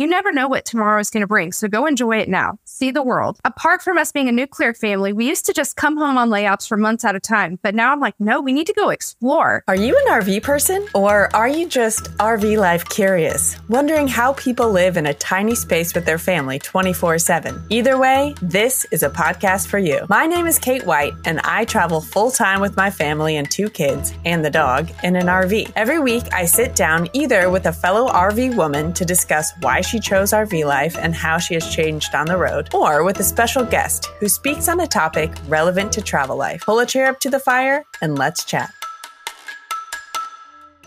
You never know what tomorrow is going to bring. So go enjoy it now. See the world. Apart from us being a nuclear family, we used to just come home on layouts for months at a time. But now I'm like, no, we need to go explore. Are you an RV person? Or are you just RV life curious, wondering how people live in a tiny space with their family 24 7? Either way, this is a podcast for you. My name is Kate White, and I travel full time with my family and two kids and the dog in an RV. Every week, I sit down either with a fellow RV woman to discuss why she chose RV life and how she has changed on the road, or with a special guest who speaks on a topic relevant to travel life. Pull a chair up to the fire and let's chat.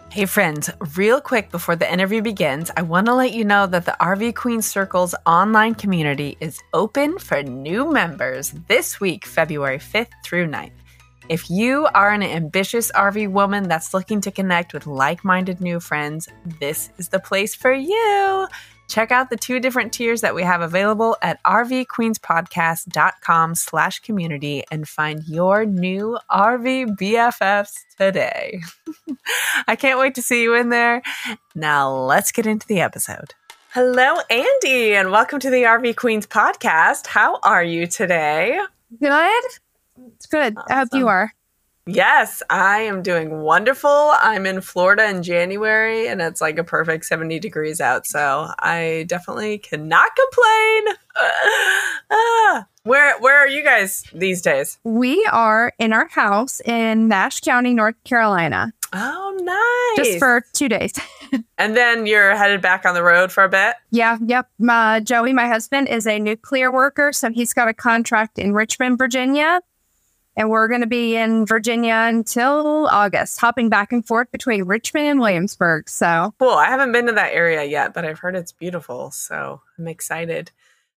Hey, friends, real quick before the interview begins, I want to let you know that the RV Queen Circle's online community is open for new members this week, February 5th through 9th. If you are an ambitious RV woman that's looking to connect with like minded new friends, this is the place for you. Check out the two different tiers that we have available at rvqueenspodcast.com slash community and find your new RV BFFs today. I can't wait to see you in there. Now let's get into the episode. Hello, Andi, and welcome to the RV Queens podcast. How are you today? Good. It's good. Awesome. I hope you are. Yes, I am doing wonderful. I'm in Florida in January and it's like a perfect 70 degrees out. So I definitely cannot complain. ah, where where are you guys these days? We are in our house in Nash County, North Carolina. Oh, nice. Just for two days. and then you're headed back on the road for a bit? Yeah, yep. My, Joey, my husband, is a nuclear worker. So he's got a contract in Richmond, Virginia and we're going to be in Virginia until August, hopping back and forth between Richmond and Williamsburg. So cool. I haven't been to that area yet, but I've heard it's beautiful. So I'm excited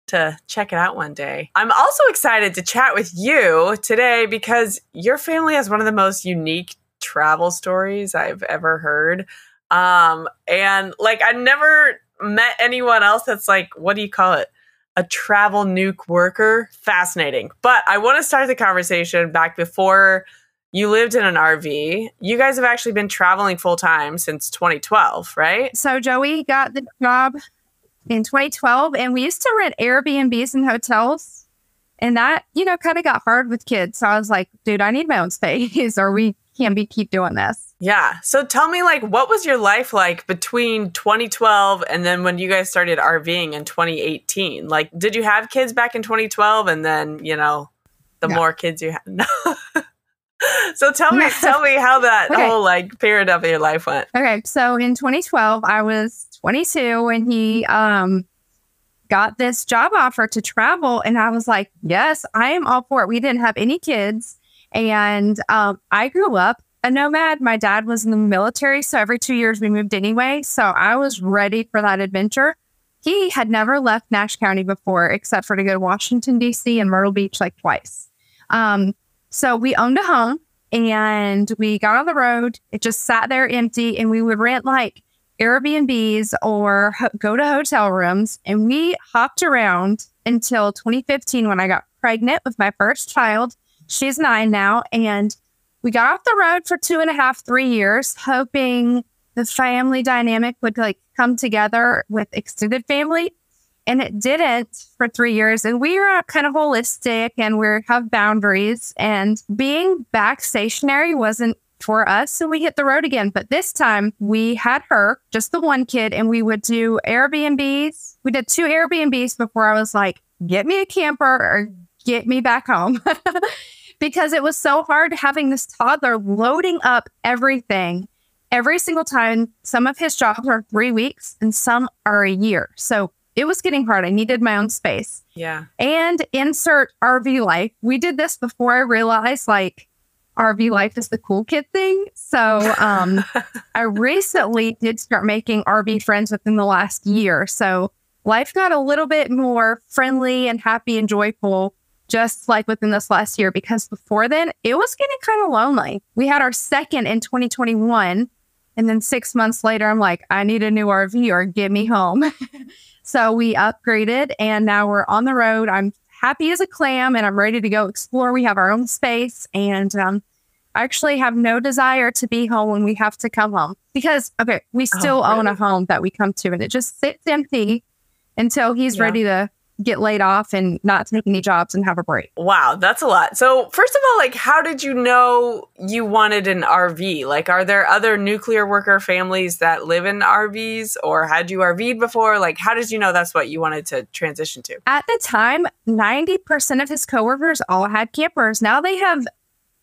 to check it out one day. I'm also excited to chat with you today because your family has one of the most unique travel stories I've ever heard. Um, and like, I never met anyone else that's like, what do you call it? A travel nuke worker. Fascinating. But I want to start the conversation back before you lived in an RV. You guys have actually been traveling full time since 2012, right? So Joey got the job in 2012 and we used to rent Airbnbs and hotels. And that, you know, kind of got hard with kids. So I was like, dude, I need my own space Are we can't be keep doing this. Yeah. So tell me, like, what was your life like between 2012 and then when you guys started RVing in 2018? Like, did you have kids back in 2012 and then, you know, the no. more kids you had? No. so tell me, tell me how that okay. whole like period of your life went. Okay. So in 2012, I was 22 and he, um, got this job offer to travel and I was like, yes, I am all for it. We didn't have any kids. And um, I grew up a nomad. My dad was in the military, so every two years we moved anyway. So I was ready for that adventure. He had never left Nash County before, except for to go to Washington, D.C. and Myrtle Beach like twice. Um, so we owned a home and we got on the road. It just sat there empty, and we would rent like Airbnbs or ho- go to hotel rooms. And we hopped around until 2015 when I got pregnant with my first child. She's nine now. And we got off the road for two and a half, three years, hoping the family dynamic would like come together with extended family. And it didn't for three years. And we are kind of holistic and we have boundaries. And being back stationary wasn't for us. So we hit the road again. But this time we had her, just the one kid, and we would do Airbnbs. We did two Airbnbs before I was like, get me a camper or get me back home. because it was so hard having this toddler loading up everything every single time. Some of his jobs are three weeks and some are a year. So it was getting hard. I needed my own space. Yeah. And insert RV life. We did this before I realized like RV life is the cool kid thing. So um, I recently did start making RV friends within the last year. So life got a little bit more friendly and happy and joyful just like within this last year, because before then it was getting kind of lonely. We had our second in 2021. And then six months later, I'm like, I need a new RV or get me home. so we upgraded and now we're on the road. I'm happy as a clam and I'm ready to go explore. We have our own space and um, I actually have no desire to be home when we have to come home because, okay, we oh, still oh, really? own a home that we come to and it just sits empty until he's Yeah. ready to get laid off and not take any jobs and have a break. Wow, that's a lot. So, first of all, like, how did you know you wanted an RV? Like, are there other nuclear worker families that live in RVs, or had you RV'd before? Like, how did you know that's what you wanted to transition to? At the time, 90% of his coworkers all had campers. Now they have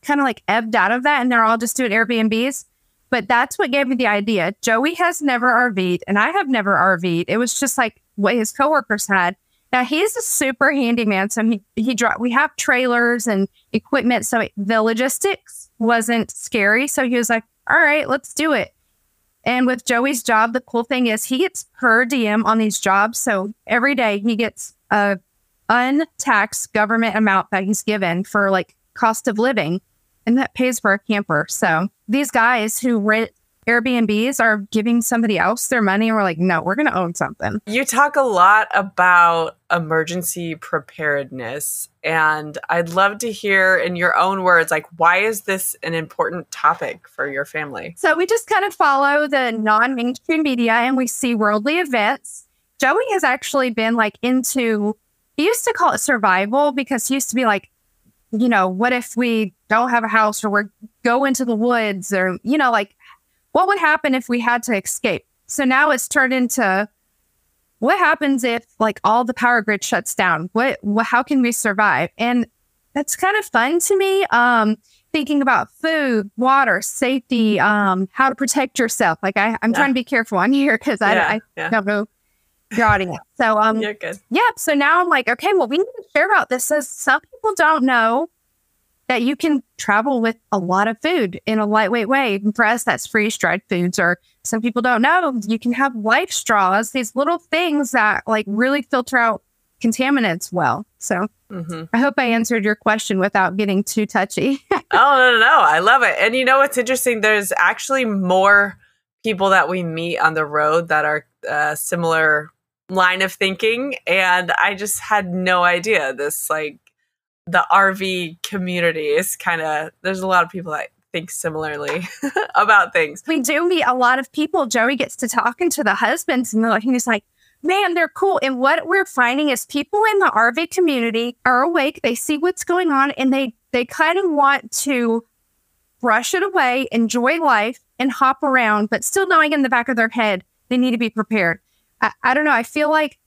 kind of like ebbed out of that and they're all just doing Airbnbs. But that's what gave me the idea. Joey has never RV'd and I have never RV'd. It was just like what his coworkers had. Now he's a super handyman. So he, he dropped, we have trailers and equipment. So the logistics wasn't scary. So he was like, all right, let's do it. And with Joey's job, the cool thing is he gets per diem on these jobs. So every day he gets a untaxed government amount that he's given for like cost of living, and that pays for a camper. So these guys who rent Airbnbs are giving somebody else their money, and we're like, no, we're going to own something. You talk a lot about emergency preparedness, and I'd love to hear in your own words, like, why is this an important topic for your family? So we just kind of follow the non mainstream media and we see worldly events. Joey has actually been like into, he used to call it survival because he used to be like, you know, what if we don't have a house or we go into the woods or, you know, like what would happen if we had to escape? So now it's turned into what happens if like all the power grid shuts down? What, what how can we survive? And that's kind of fun to me. Um, thinking about food, water, safety, um, how to protect yourself. Like I, I'm Yeah. trying to be careful on here because I, yeah, I yeah. don't know your audience. So um, You're good. yeah. So now I'm like, okay, well, we need to share about this. So some people don't know that you can travel with a lot of food in a lightweight way. And For us, that's freeze dried foods. Or some people don't know you can have life straws, these little things that like really filter out contaminants well. So hmm I hope I answered your question without getting too touchy. oh no, no, no! I love it. And you know what's interesting? There's actually more people that we meet on the road that are uh, similar line of thinking, and I just had no idea. This like the RV community is kind of there's a lot of people that think similarly about things. we do meet a lot of people. Joey gets to talking to the husbands, and he's like, man, they're cool. And what we're finding is people in the RV community are awake. They see what's going on, and they they kind of want to brush it away, enjoy life, and hop around, but still knowing in the back of their head they need to be prepared. I, I don't know. I feel like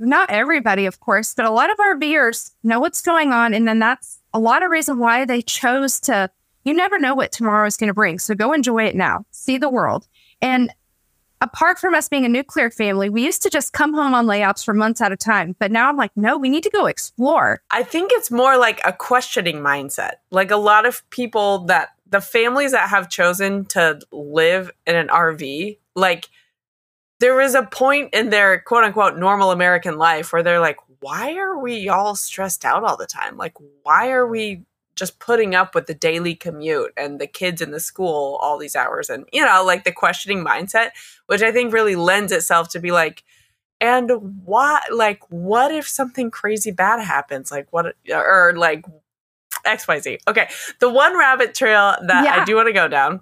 not everybody, of course, but a lot of RVers know what's going on, and then that's a lot of reason why they chose to you never know what tomorrow is going to bring. So go enjoy it now. See the world. And apart from us being a nuclear family, we used to just come home on layouts for months at a time. But now I'm like, no, we need to go explore. I think it's more like a questioning mindset. Like a lot of people that the families that have chosen to live in an RV, like there was a point in their quote unquote normal American life where they're like, why are we all stressed out all the time? Like, why are we just putting up with the daily commute and the kids in the school all these hours? And, you know, like the questioning mindset, which I think really lends itself to be like, and what like what if something crazy bad happens like what or like xyz okay the one rabbit trail that i do want to go down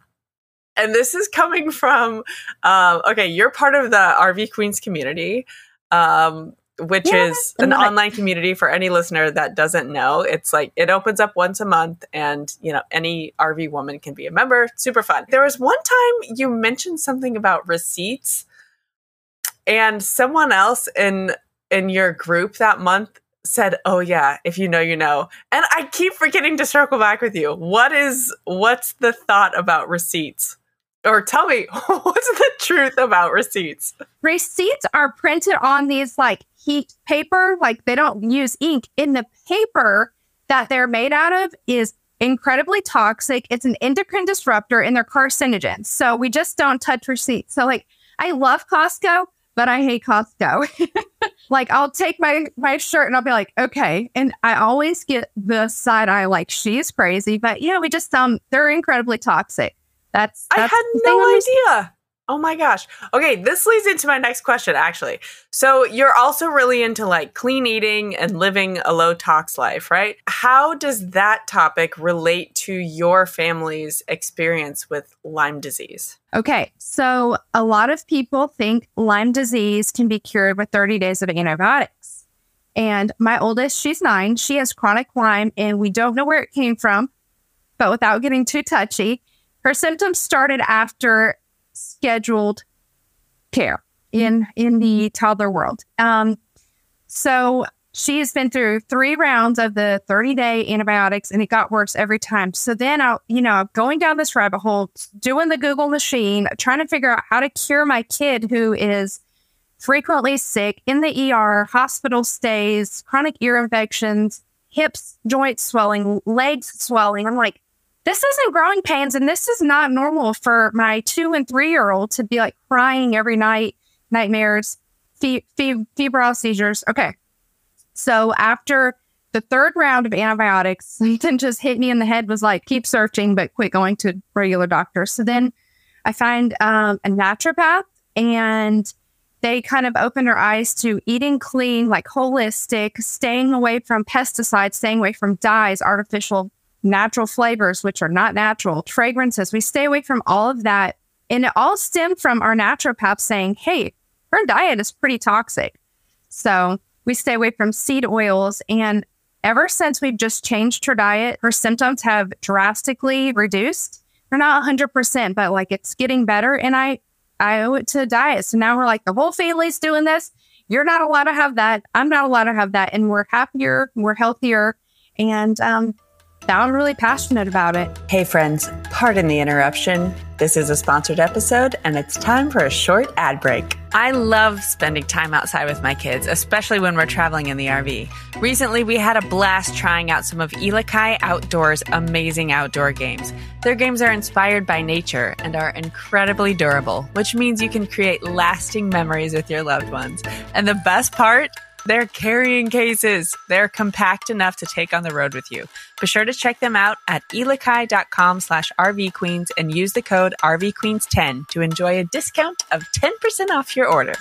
and this is coming from um okay you're part of the rv queens community um which Yeah, is an online community for any listener that doesn't know. It's like it opens up once a month and you know any rv woman can be a member. Super fun. There was one time you mentioned something about receipts and someone else in in your group that month said oh yeah if you know you know. And i keep forgetting to circle back with you. What is what's the thought about receipts or tell me what's the truth about receipts Receipts are printed on these like heat paper, like they don't use ink. In the paper that they're made out of is incredibly toxic. It's an endocrine disruptor and they're carcinogens. So we just don't touch receipts. So like I love Costco, but I hate Costco. like I'll take my my shirt and I'll be like, okay. And I always get the side eye like she's crazy. But yeah, we just um they're incredibly toxic. That's, i had no idea Oh my gosh. Okay, this leads into my next question actually. So, you're also really into like clean eating and living a low tox life, right? How does that topic relate to your family's experience with Lyme disease? Okay, so a lot of people think Lyme disease can be cured with 30 days of antibiotics. And my oldest, she's nine, she has chronic Lyme, and we don't know where it came from, but without getting too touchy, her symptoms started after scheduled care in in the toddler world. Um, so she has been through three rounds of the 30 day antibiotics and it got worse every time. So then I, you know, going down this rabbit hole, doing the Google machine, trying to figure out how to cure my kid who is frequently sick in the ER, hospital stays, chronic ear infections, hips, joints swelling, legs swelling. I'm like, this isn't growing pains and this is not normal for my two and three year old to be like crying every night, nightmares, fe- fe- febrile seizures. Okay. So after the third round of antibiotics, something just hit me in the head was like, keep searching, but quit going to regular doctors. So then I find um, a naturopath and they kind of opened our eyes to eating clean, like holistic, staying away from pesticides, staying away from dyes, artificial natural flavors, which are not natural, fragrances. We stay away from all of that. And it all stemmed from our naturopath saying, hey, her diet is pretty toxic. So we stay away from seed oils. And ever since we've just changed her diet, her symptoms have drastically reduced. They're not 100%, but like it's getting better. And I, I owe it to diet. So now we're like, the whole family's doing this. You're not allowed to have that. I'm not allowed to have that. And we're happier, we're healthier. And um, I'm really passionate about it. Hey, friends, pardon the interruption. This is a sponsored episode, and it's time for a short ad break. I love spending time outside with my kids, especially when we're traveling in the RV. Recently, we had a blast trying out some of Elakai Outdoors' amazing outdoor games. Their games are inspired by nature and are incredibly durable, which means you can create lasting memories with your loved ones. And the best part? They're carrying cases. They're compact enough to take on the road with you. Be sure to check them out at elakai.com slash rvqueens and use the code rvqueens10 to enjoy a discount of 10% off your order.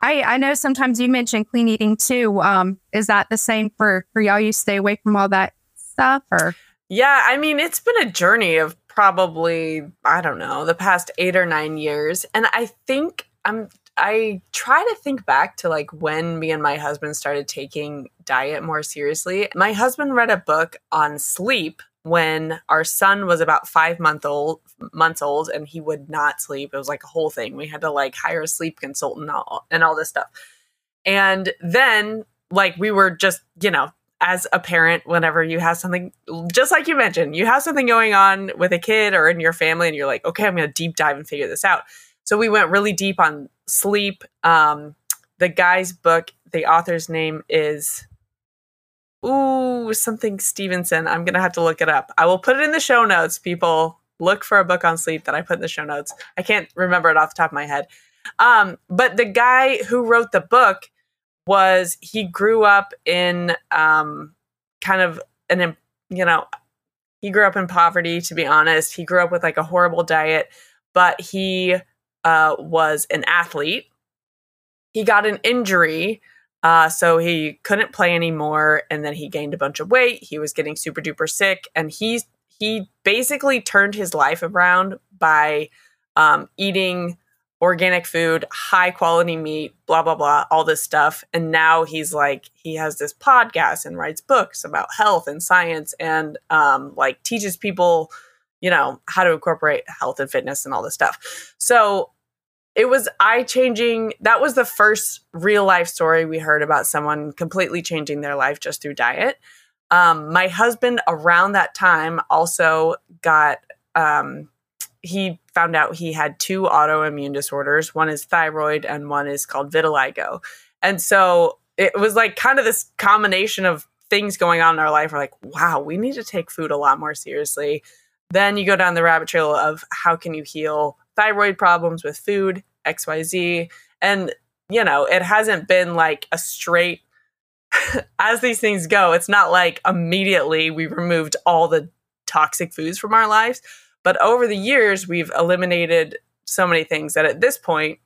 I, I know sometimes you mention clean eating too. Um, is that the same for, for y'all? You stay away from all that stuff or? Yeah, I mean, it's been a journey of probably, I don't know, the past eight or nine years. And I think I'm I try to think back to like when me and my husband started taking diet more seriously. My husband read a book on sleep when our son was about five month old months old and he would not sleep. It was like a whole thing. We had to like hire a sleep consultant and all, and all this stuff. And then like we were just, you know, as a parent, whenever you have something, just like you mentioned, you have something going on with a kid or in your family, and you're like, okay, I'm going to deep dive and figure this out. So we went really deep on sleep. Um, the guy's book, the author's name is ooh something Stevenson. I'm gonna have to look it up. I will put it in the show notes. People look for a book on sleep that I put in the show notes. I can't remember it off the top of my head. Um, but the guy who wrote the book was he grew up in um, kind of an you know he grew up in poverty to be honest he grew up with like a horrible diet but he uh, was an athlete. He got an injury, uh, so he couldn't play anymore, and then he gained a bunch of weight. He was getting super duper sick, and he he basically turned his life around by um, eating organic food, high quality meat, blah blah blah, all this stuff. And now he's like he has this podcast and writes books about health and science, and um, like teaches people you know, how to incorporate health and fitness and all this stuff. So it was eye changing. That was the first real life story we heard about someone completely changing their life just through diet. Um, my husband, around that time, also got, um, he found out he had two autoimmune disorders. One is thyroid, and one is called vitiligo. And so it was like kind of this combination of things going on in our life. We're like, wow, we need to take food a lot more seriously. Then you go down the rabbit trail of how can you heal thyroid problems with food, XYZ. And, you know, it hasn't been like a straight, as these things go, it's not like immediately we removed all the toxic foods from our lives. But over the years, we've eliminated so many things that at this point,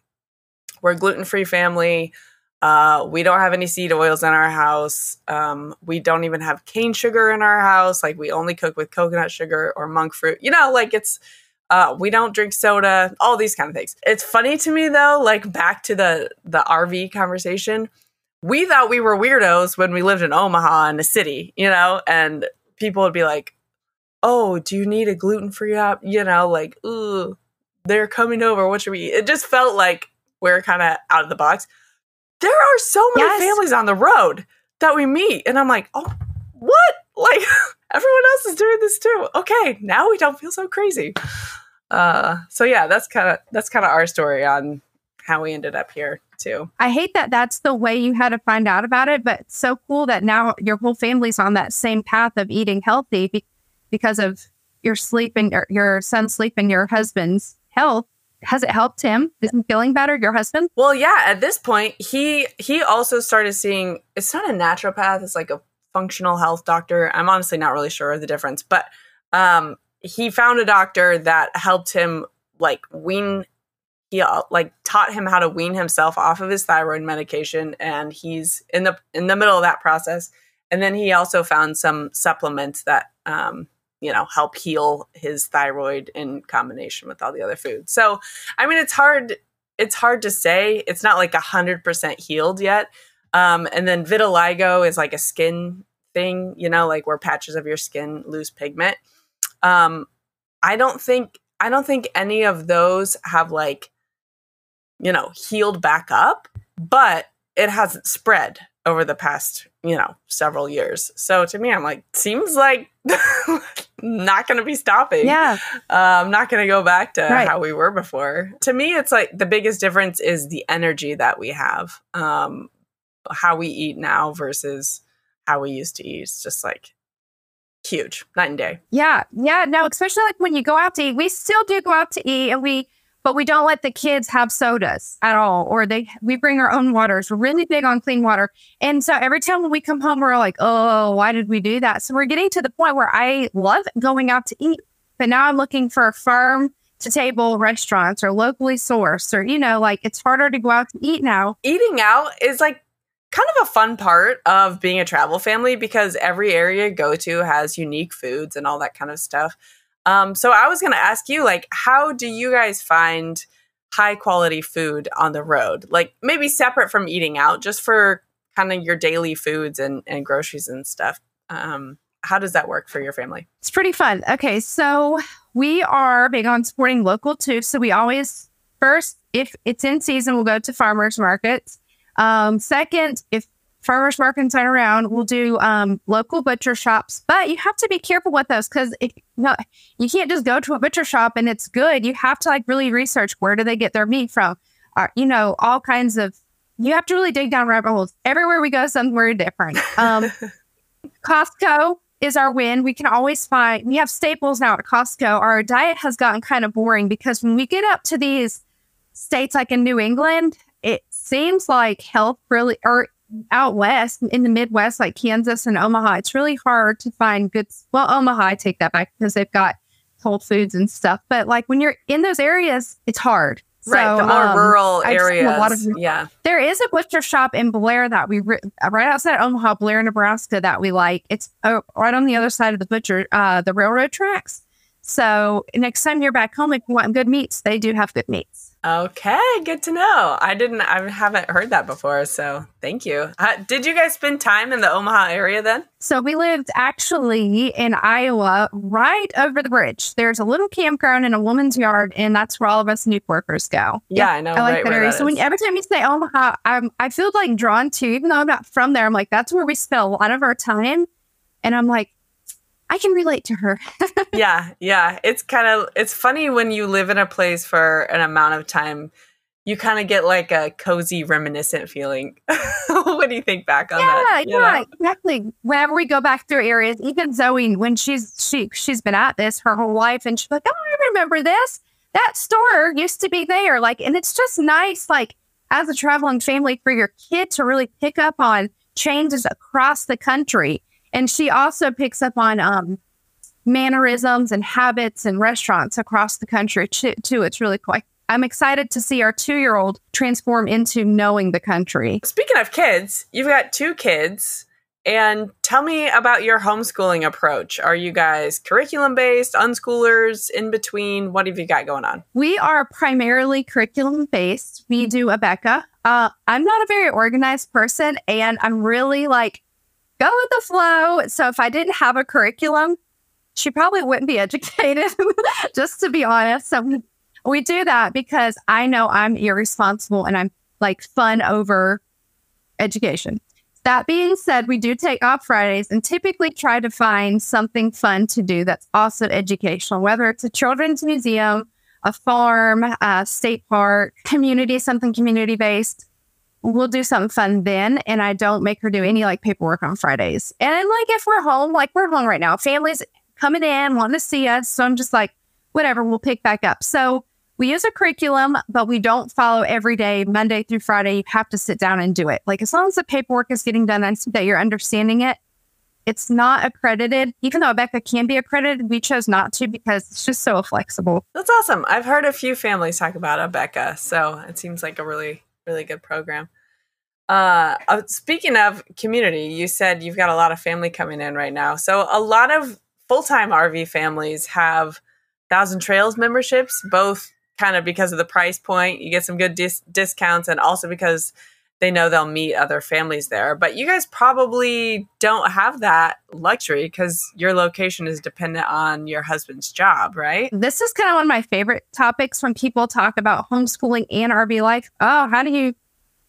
we're gluten free family. Uh, we don't have any seed oils in our house. Um, we don't even have cane sugar in our house. Like we only cook with coconut sugar or monk fruit. You know, like it's uh, we don't drink soda. All these kind of things. It's funny to me though. Like back to the the RV conversation. We thought we were weirdos when we lived in Omaha in a city, you know, and people would be like, "Oh, do you need a gluten free app?" You know, like, "Ooh, they're coming over. What should we eat?" It just felt like we're kind of out of the box there are so many yes. families on the road that we meet. And I'm like, oh, what? Like everyone else is doing this too. Okay, now we don't feel so crazy. Uh, so yeah, that's kind of that's kind of our story on how we ended up here too. I hate that that's the way you had to find out about it, but it's so cool that now your whole family's on that same path of eating healthy be- because of your sleep and your, your son's sleep and your husband's health has it helped him? Is he feeling better? Your husband? Well, yeah. At this point, he he also started seeing. It's not a naturopath. It's like a functional health doctor. I'm honestly not really sure of the difference, but um, he found a doctor that helped him like wean. He uh, like taught him how to wean himself off of his thyroid medication, and he's in the in the middle of that process. And then he also found some supplements that um, you know help heal his thyroid in combination with all the other foods so i mean it's hard it's hard to say it's not like 100% healed yet um, and then vitiligo is like a skin thing you know like where patches of your skin lose pigment um, i don't think i don't think any of those have like you know healed back up but it hasn't spread over the past, you know, several years. So to me, I'm like, seems like not going to be stopping. Yeah. Uh, I'm not going to go back to right. how we were before. To me, it's like the biggest difference is the energy that we have, um, how we eat now versus how we used to eat. It's just like huge, night and day. Yeah. Yeah. No, especially like when you go out to eat, we still do go out to eat and we, but we don't let the kids have sodas at all or they we bring our own waters we're really big on clean water and so every time when we come home we're like oh why did we do that so we're getting to the point where i love going out to eat but now i'm looking for a farm to table restaurants or locally sourced or you know like it's harder to go out to eat now eating out is like kind of a fun part of being a travel family because every area you go to has unique foods and all that kind of stuff um, so I was going to ask you, like, how do you guys find high quality food on the road? Like, maybe separate from eating out, just for kind of your daily foods and, and groceries and stuff. Um, how does that work for your family? It's pretty fun. Okay, so we are big on supporting local too. So we always first, if it's in season, we'll go to farmers markets. Um, second, if farmers markets aren't around, we'll do um, local butcher shops. But you have to be careful with those because no, you can't just go to a butcher shop and it's good. You have to like really research where do they get their meat from, or you know, all kinds of. You have to really dig down rabbit holes. Everywhere we go, somewhere different. Um, Costco is our win. We can always find. We have staples now at Costco. Our diet has gotten kind of boring because when we get up to these states like in New England, it seems like health really or out west in the Midwest, like Kansas and Omaha, it's really hard to find good. Well, Omaha, I take that back because they've got Whole Foods and stuff. But like when you're in those areas, it's hard. Right, the more um, rural areas. A lot of, yeah, there is a butcher shop in Blair that we right outside Omaha, Blair, Nebraska, that we like. It's uh, right on the other side of the butcher, uh, the railroad tracks. So next time you're back home, if you want good meats, they do have good meats. Okay, good to know. I didn't, I haven't heard that before. So thank you. Uh, did you guys spend time in the Omaha area then? So we lived actually in Iowa, right over the bridge. There's a little campground in a woman's yard, and that's where all of us Nuke workers go. Yeah, I know. I like right that area. That so when, every time you say Omaha, I'm, I feel like drawn to, even though I'm not from there, I'm like, that's where we spent a lot of our time. And I'm like, I can relate to her. yeah, yeah. It's kind of it's funny when you live in a place for an amount of time. You kind of get like a cozy, reminiscent feeling when you think back on yeah, that. Yeah, yeah, exactly. Whenever we go back through areas, even Zoe, when she's she she's been at this her whole life, and she's like, "Oh, I remember this. That store used to be there." Like, and it's just nice, like as a traveling family, for your kid to really pick up on changes across the country and she also picks up on um, mannerisms and habits and restaurants across the country too. It's really quite I'm excited to see our two year old transform into knowing the country. Speaking of kids, you've got two kids. And tell me about your homeschooling approach. Are you guys curriculum based, unschoolers, in between? What have you got going on? We are primarily curriculum based. We do Abeka. Uh, I'm not a very organized person, and I'm really like, go with the flow. So if I didn't have a curriculum, she probably wouldn't be educated, just to be honest. So we, do that because I know I'm irresponsible and I'm like fun over education. That being said, we do take off Fridays and typically try to find something fun to do that's also educational, whether it's a children's museum, a farm, a state park, community, something community based. We'll do something fun then. And I don't make her do any like paperwork on Fridays. And like if we're home, like we're home right now, families coming in, wanting to see us. So I'm just like, whatever, we'll pick back up. So we use a curriculum, but we don't follow every day, Monday through Friday. You have to sit down and do it. Like as long as the paperwork is getting done and that you're understanding it, it's not accredited. Even though Abeka can be accredited, we chose not to because it's just so flexible. That's awesome. I've heard a few families talk about Abeka, so it seems like a really, really good program. Uh, uh, speaking of community, you said you've got a lot of family coming in right now. So a lot of full time RV families have Thousand Trails memberships, both kind of because of the price point. You get some good dis- discounts, and also because they know they'll meet other families there. But you guys probably don't have that luxury because your location is dependent on your husband's job, right? This is kind of one of my favorite topics when people talk about homeschooling and RV life. Oh, how do you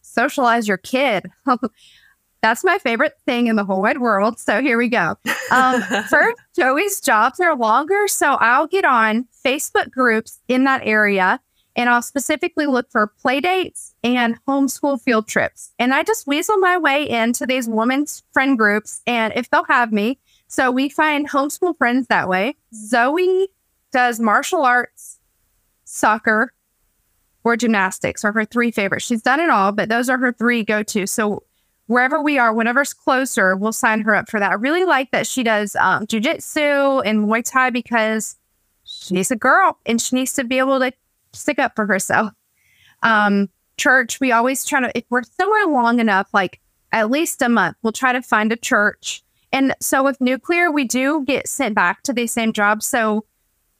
socialize your kid? That's my favorite thing in the whole wide world. So here we go. Um, first, Joey's jobs are longer. So I'll get on Facebook groups in that area and I'll specifically look for play dates and homeschool field trips. And I just weasel my way into these women's friend groups and if they'll have me. So we find homeschool friends that way. Zoe does martial arts, soccer, or gymnastics are her three favorites. She's done it all, but those are her three go to. So wherever we are, whatever's closer, we'll sign her up for that. I really like that she does um, jujitsu and Muay Thai because she's a girl and she needs to be able to stick up for herself. Um, church, we always try to, if we're somewhere long enough, like at least a month, we'll try to find a church. And so with nuclear, we do get sent back to the same job. So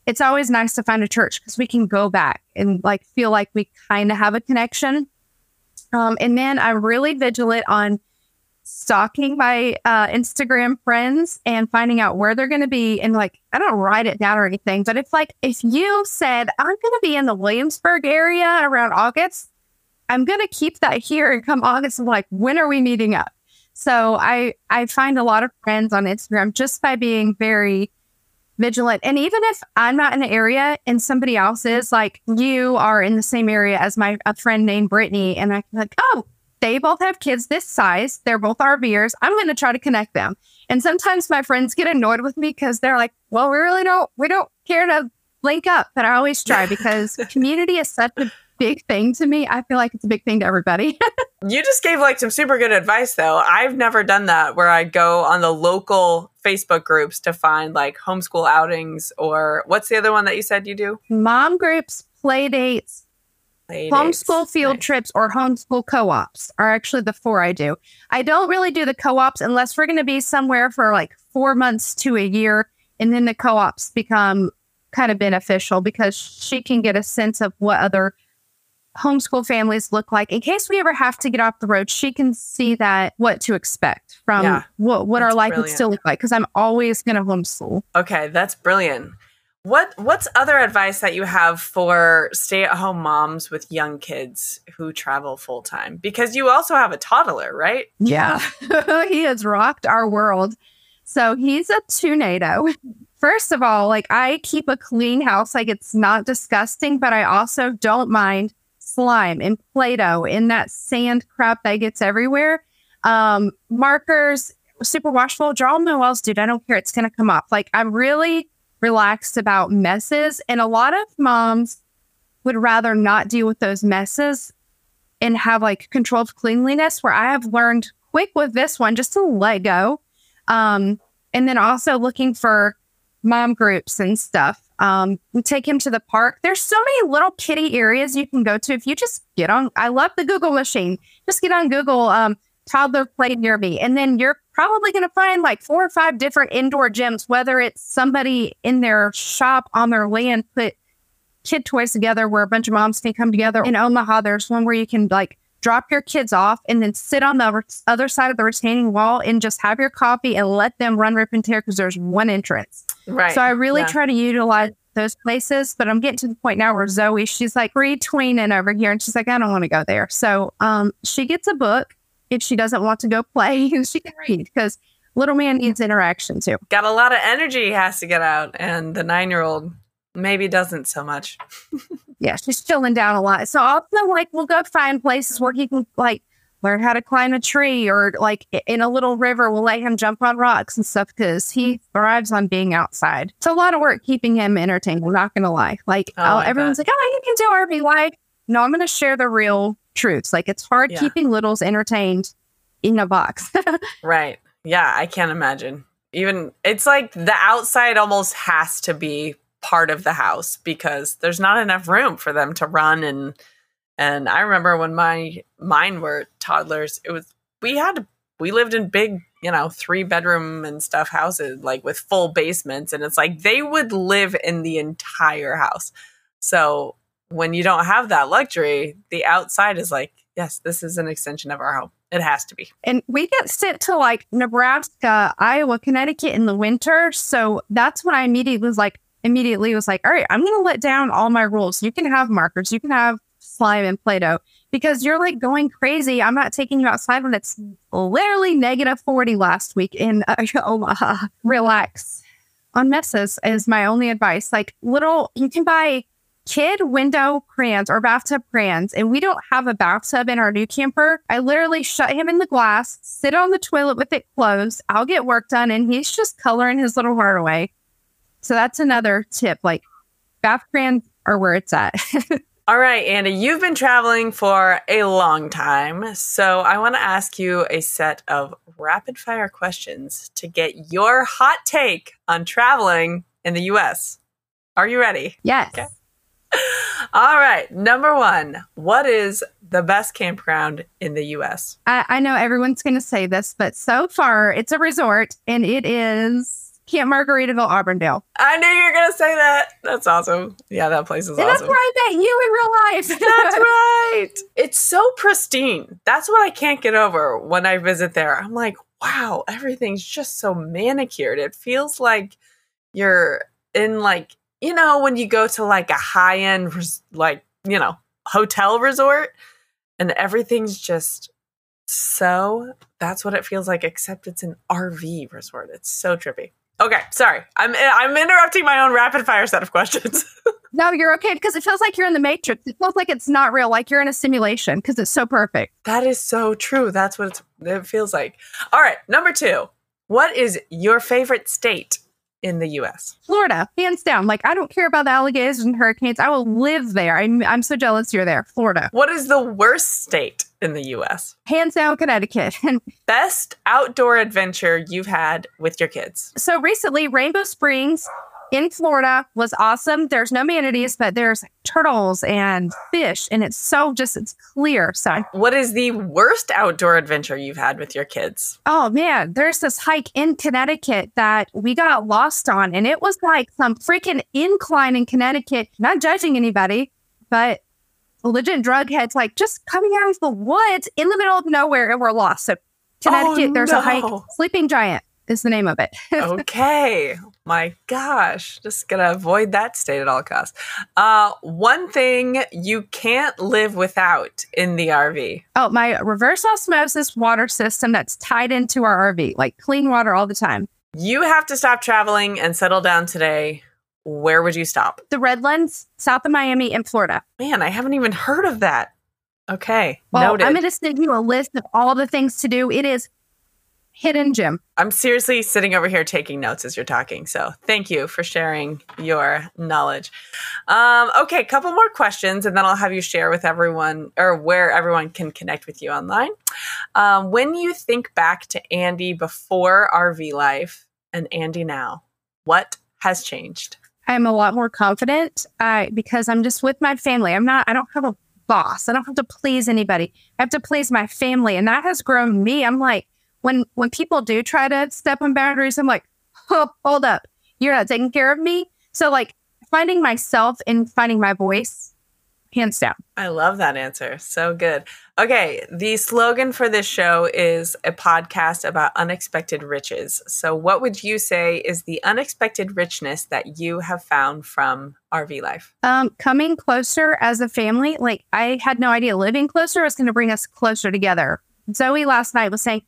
it's always nice to find a church because we can go back and like feel like we kind of have a connection. Um, and then I'm really vigilant on stalking my uh, Instagram friends and finding out where they're going to be. And like, I don't write it down or anything, but if like, if you said, I'm going to be in the Williamsburg area around August, I'm going to keep that here and come August. I'm like, when are we meeting up? So I, I find a lot of friends on Instagram just by being very vigilant. And even if I'm not in the area and somebody else is, like you are in the same area as my a friend named Brittany, and I'm like, oh, they both have kids this size. They're both RVers. I'm going to try to connect them. And sometimes my friends get annoyed with me because they're like, well, we really don't, we don't care to link up. But I always try because community is such a big thing to me. I feel like it's a big thing to everybody. you just gave like some super good advice though. I've never done that where I go on the local Facebook groups to find like homeschool outings or what's the other one that you said you do? Mom groups, play dates, play homeschool field nice. trips, or homeschool co ops are actually the four I do. I don't really do the co ops unless we're going to be somewhere for like four months to a year. And then the co ops become kind of beneficial because she can get a sense of what other homeschool families look like in case we ever have to get off the road she can see that what to expect from yeah, what, what our life brilliant. would still look like because i'm always going to homeschool okay that's brilliant what what's other advice that you have for stay-at-home moms with young kids who travel full-time because you also have a toddler right yeah he has rocked our world so he's a tornado first of all like i keep a clean house like it's not disgusting but i also don't mind slime and Play-Doh in that sand crap that gets everywhere. Um, markers, super washable, draw them no wells, dude. I don't care. It's going to come off. Like I'm really relaxed about messes. And a lot of moms would rather not deal with those messes and have like controlled cleanliness where I have learned quick with this one just to let go. Um, and then also looking for mom groups and stuff. Um, we take him to the park. There's so many little kitty areas you can go to if you just get on. I love the Google machine. Just get on Google um, toddler play near me, and then you're probably going to find like four or five different indoor gyms. Whether it's somebody in their shop on their land put kid toys together where a bunch of moms can come together. In Omaha, there's one where you can like drop your kids off and then sit on the other side of the retaining wall and just have your coffee and let them run rip and tear because there's one entrance. Right. So I really Yeah. try to utilize those places, but I'm getting to the point now where Zoe, she's like retweening over here and she's like, I don't want to go there. So um, she gets a book if she doesn't want to go play she can read because little man needs interaction too. Got a lot of energy he has to get out, and the nine year old maybe doesn't so much. yeah, she's chilling down a lot. So often, like, we'll go find places where he can like learn how to climb a tree, or like in a little river, we'll let him jump on rocks and stuff because he thrives on being outside. It's a lot of work keeping him entertained. I'm not gonna lie. Like, Oh, everyone's like, "Oh, you can do RV life." No, I'm gonna share the real truths. Like, it's hard Yeah. keeping littles entertained in a box. Right. Yeah, I can't imagine. Even it's like the outside almost has to be part of the house because there's not enough room for them to run and and I remember when my mine were toddlers, it was we had we lived in big, you know, three bedroom and stuff houses like with full basements and it's like they would live in the entire house. So when you don't have that luxury, the outside is like, yes, this is an extension of our home. It has to be. and we get sent to like Nebraska, Iowa, Connecticut in the winter. So that's when I immediately was like, immediately was like, all right, I'm going to let down all my rules. You can have markers, you can have slime and Play Doh because you're like going crazy. I'm not taking you outside when it's literally negative 40 last week in uh, Omaha. Relax on messes is my only advice. Like little, you can buy kid window crayons or bathtub crayons, and we don't have a bathtub in our new camper. I literally shut him in the glass, sit on the toilet with it closed. I'll get work done, and he's just coloring his little heart away. So that's another tip. Like bath crayons are where it's at. All right, Andi, you've been traveling for a long time. So I want to ask you a set of rapid fire questions to get your hot take on traveling in the US. Are you ready? yes. Okay. All right, number one What is the best campground in the US? I, I know everyone's going to say this, but so far it's a resort, and it is Camp Margaritaville, Auburndale. I knew you were going to say that. That's awesome. Yeah, that place is And that's where I met you in real life. That's right. It's so pristine. That's what I can't get over when I visit there. I'm like, wow, everything's just so manicured. It feels like you're in like, you know, when you go to like a high end, res- like, you know, hotel resort and everything's just so that's what it feels like, except it's an RV resort. It's so trippy. Okay, sorry. I'm I'm interrupting my own rapid fire set of questions. No, you're okay because it feels like you're in the Matrix. It feels like it's not real, like you're in a simulation because it's so perfect. That is so true. That's what it's, it feels like. All right, number two. What is your favorite state in the U.S.? Florida, hands down. Like I don't care about the alligators and hurricanes. I will live there. I'm I'm so jealous you're there. Florida, What is the worst state in the U.S.? hands down, Connecticut. Best outdoor adventure you've had with your kids? so recently, Rainbow Springs in Florida was awesome. There's no manatees, but there's turtles and fish, and it's so just it's clear. So What is the worst outdoor adventure you've had with your kids? Oh man, there's this hike in Connecticut that we got lost on, and it was like some freaking incline in Connecticut. Not judging anybody, but legit drug heads like just coming out of the woods in the middle of nowhere, and we're lost. So oh, Connecticut, Oh, there's a hike. Sleeping Giant is the name of it. okay. My gosh. Just gonna avoid that state at all costs. Uh, one thing you can't live without in the RV. oh, my reverse osmosis water system that's tied into our RV, like clean water all the time. You have to stop traveling and settle down today. Where would you stop? The Redlands, south of Miami, in Florida. Man, I haven't even heard of that. Okay. Well, noted. I'm going to send you a list of all the things to do. It is hidden gem. I'm seriously sitting over here taking notes as you're talking. So thank you for sharing your knowledge. Um, okay, couple more questions, and then I'll have you share with everyone or where everyone can connect with you online. Um, when you think back to Andi before RV life and Andi now, what has changed? I'm a lot more confident uh, because I'm just with my family. I'm not, I don't have a boss. I don't have to please anybody. I have to please my family. And that has grown me. I'm like, when when people do try to step on boundaries, I'm like, oh, hold up. You're not taking care of me. So like finding myself and finding my voice hands down. I love that answer. So good. Okay, the slogan for this show is a podcast about unexpected riches. So, what would you say is the unexpected richness that you have found from RV life? Um, coming closer as a family. Like, I had no idea living closer was going to bring us closer together. Zoe last night was saying,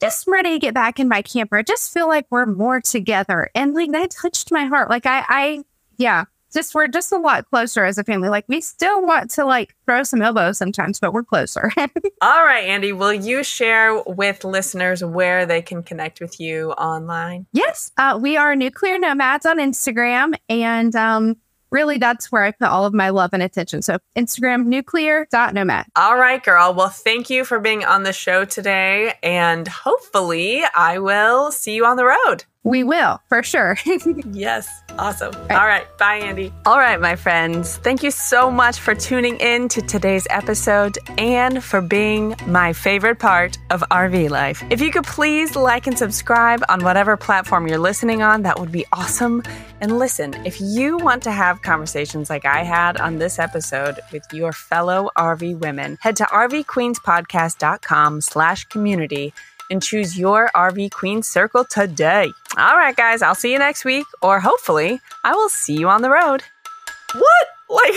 just ready to get back in my camper. I just feel like we're more together. And like that touched my heart. Like I I yeah, just we're just a lot closer as a family. Like we still want to like throw some elbows sometimes, but we're closer. All right, Andi, will you share with listeners where they can connect with you online? Yes, uh, we are Nuclear Nomads on Instagram, and um, really that's where I put all of my love and attention. So Instagram nuclear.nomad. All right, girl. Well, thank you for being on the show today. And hopefully I will see you on the road. We will, for sure. yes. Awesome. All right. All right. Bye, Andi. All right, my friends. Thank you so much for tuning in to today's episode and for being my favorite part of RV life. If you could please like and subscribe on whatever platform you're listening on, that would be awesome. And listen, if you want to have conversations like I had on this episode with your fellow RV women, head to rvqueenspodcast.com slash community and choose your RV Queen Circle today. All right, guys, I'll see you next week, or hopefully, I will see you on the road. What? Like,